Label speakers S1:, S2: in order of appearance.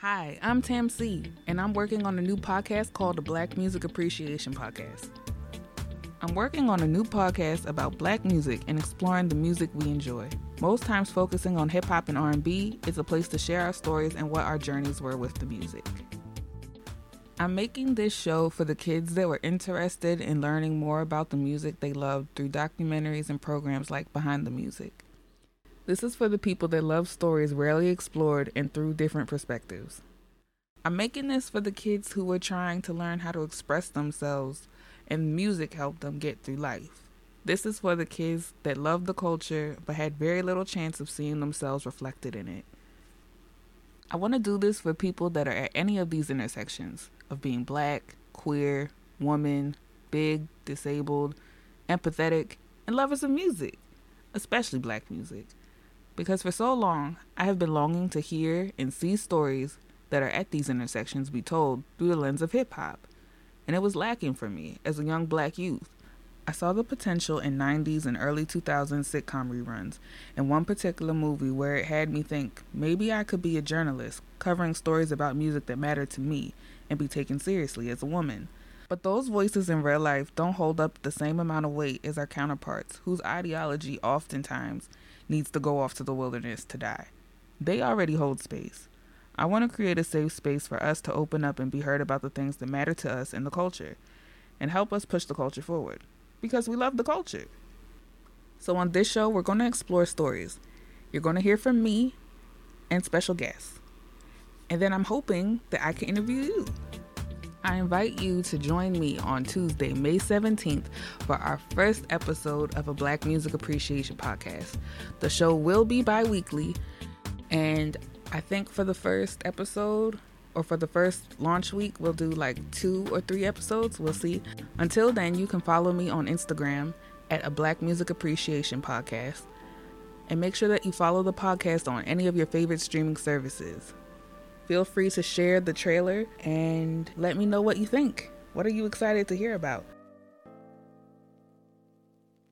S1: Hi, I'm Tam C, and I'm working on a new podcast called the Black Music Appreciation Podcast. I'm working on a new podcast about black music and exploring the music we enjoy. Most times focusing on hip hop and R&B, it's a place to share our stories and what our journeys were with the music. I'm making this show for the kids that were interested in learning more about the music they loved through documentaries and programs like Behind the Music. This is for the people that love stories rarely explored and through different perspectives. I'm making this for the kids who were trying to learn how to express themselves and music helped them get through life. This is for the kids that love the culture but had very little chance of seeing themselves reflected in it. I want to do this for people that are at any of these intersections of being black, queer, woman, big, disabled, empathetic, and lovers of music, especially black music. Because for so long, I have been longing to hear and see stories that are at these intersections be told through the lens of hip hop. And it was lacking for me as a young black youth. I saw the potential in 90s and early 2000s sitcom reruns, and one particular movie where it had me think maybe I could be a journalist covering stories about music that mattered to me and be taken seriously as a woman. But those voices in real life don't hold up the same amount of weight as our counterparts, whose ideology oftentimes needs to go off to the wilderness to die. They already hold space. I want to create a safe space for us to open up and be heard about the things that matter to us in the culture and help us push the culture forward because we love the culture. So, on this show, we're going to explore stories. You're going to hear from me and special guests. And then I'm hoping that I can interview you. I invite you to join me on Tuesday, May 17th, for our first episode of a Black Music Appreciation podcast. The show will be bi weekly, and I think for the first episode or for the first launch week, we'll do like two or three episodes. We'll see. Until then, you can follow me on Instagram at a Black Music Appreciation Podcast. And make sure that you follow the podcast on any of your favorite streaming services. Feel free to share the trailer and let me know what you think. What are you excited to hear about?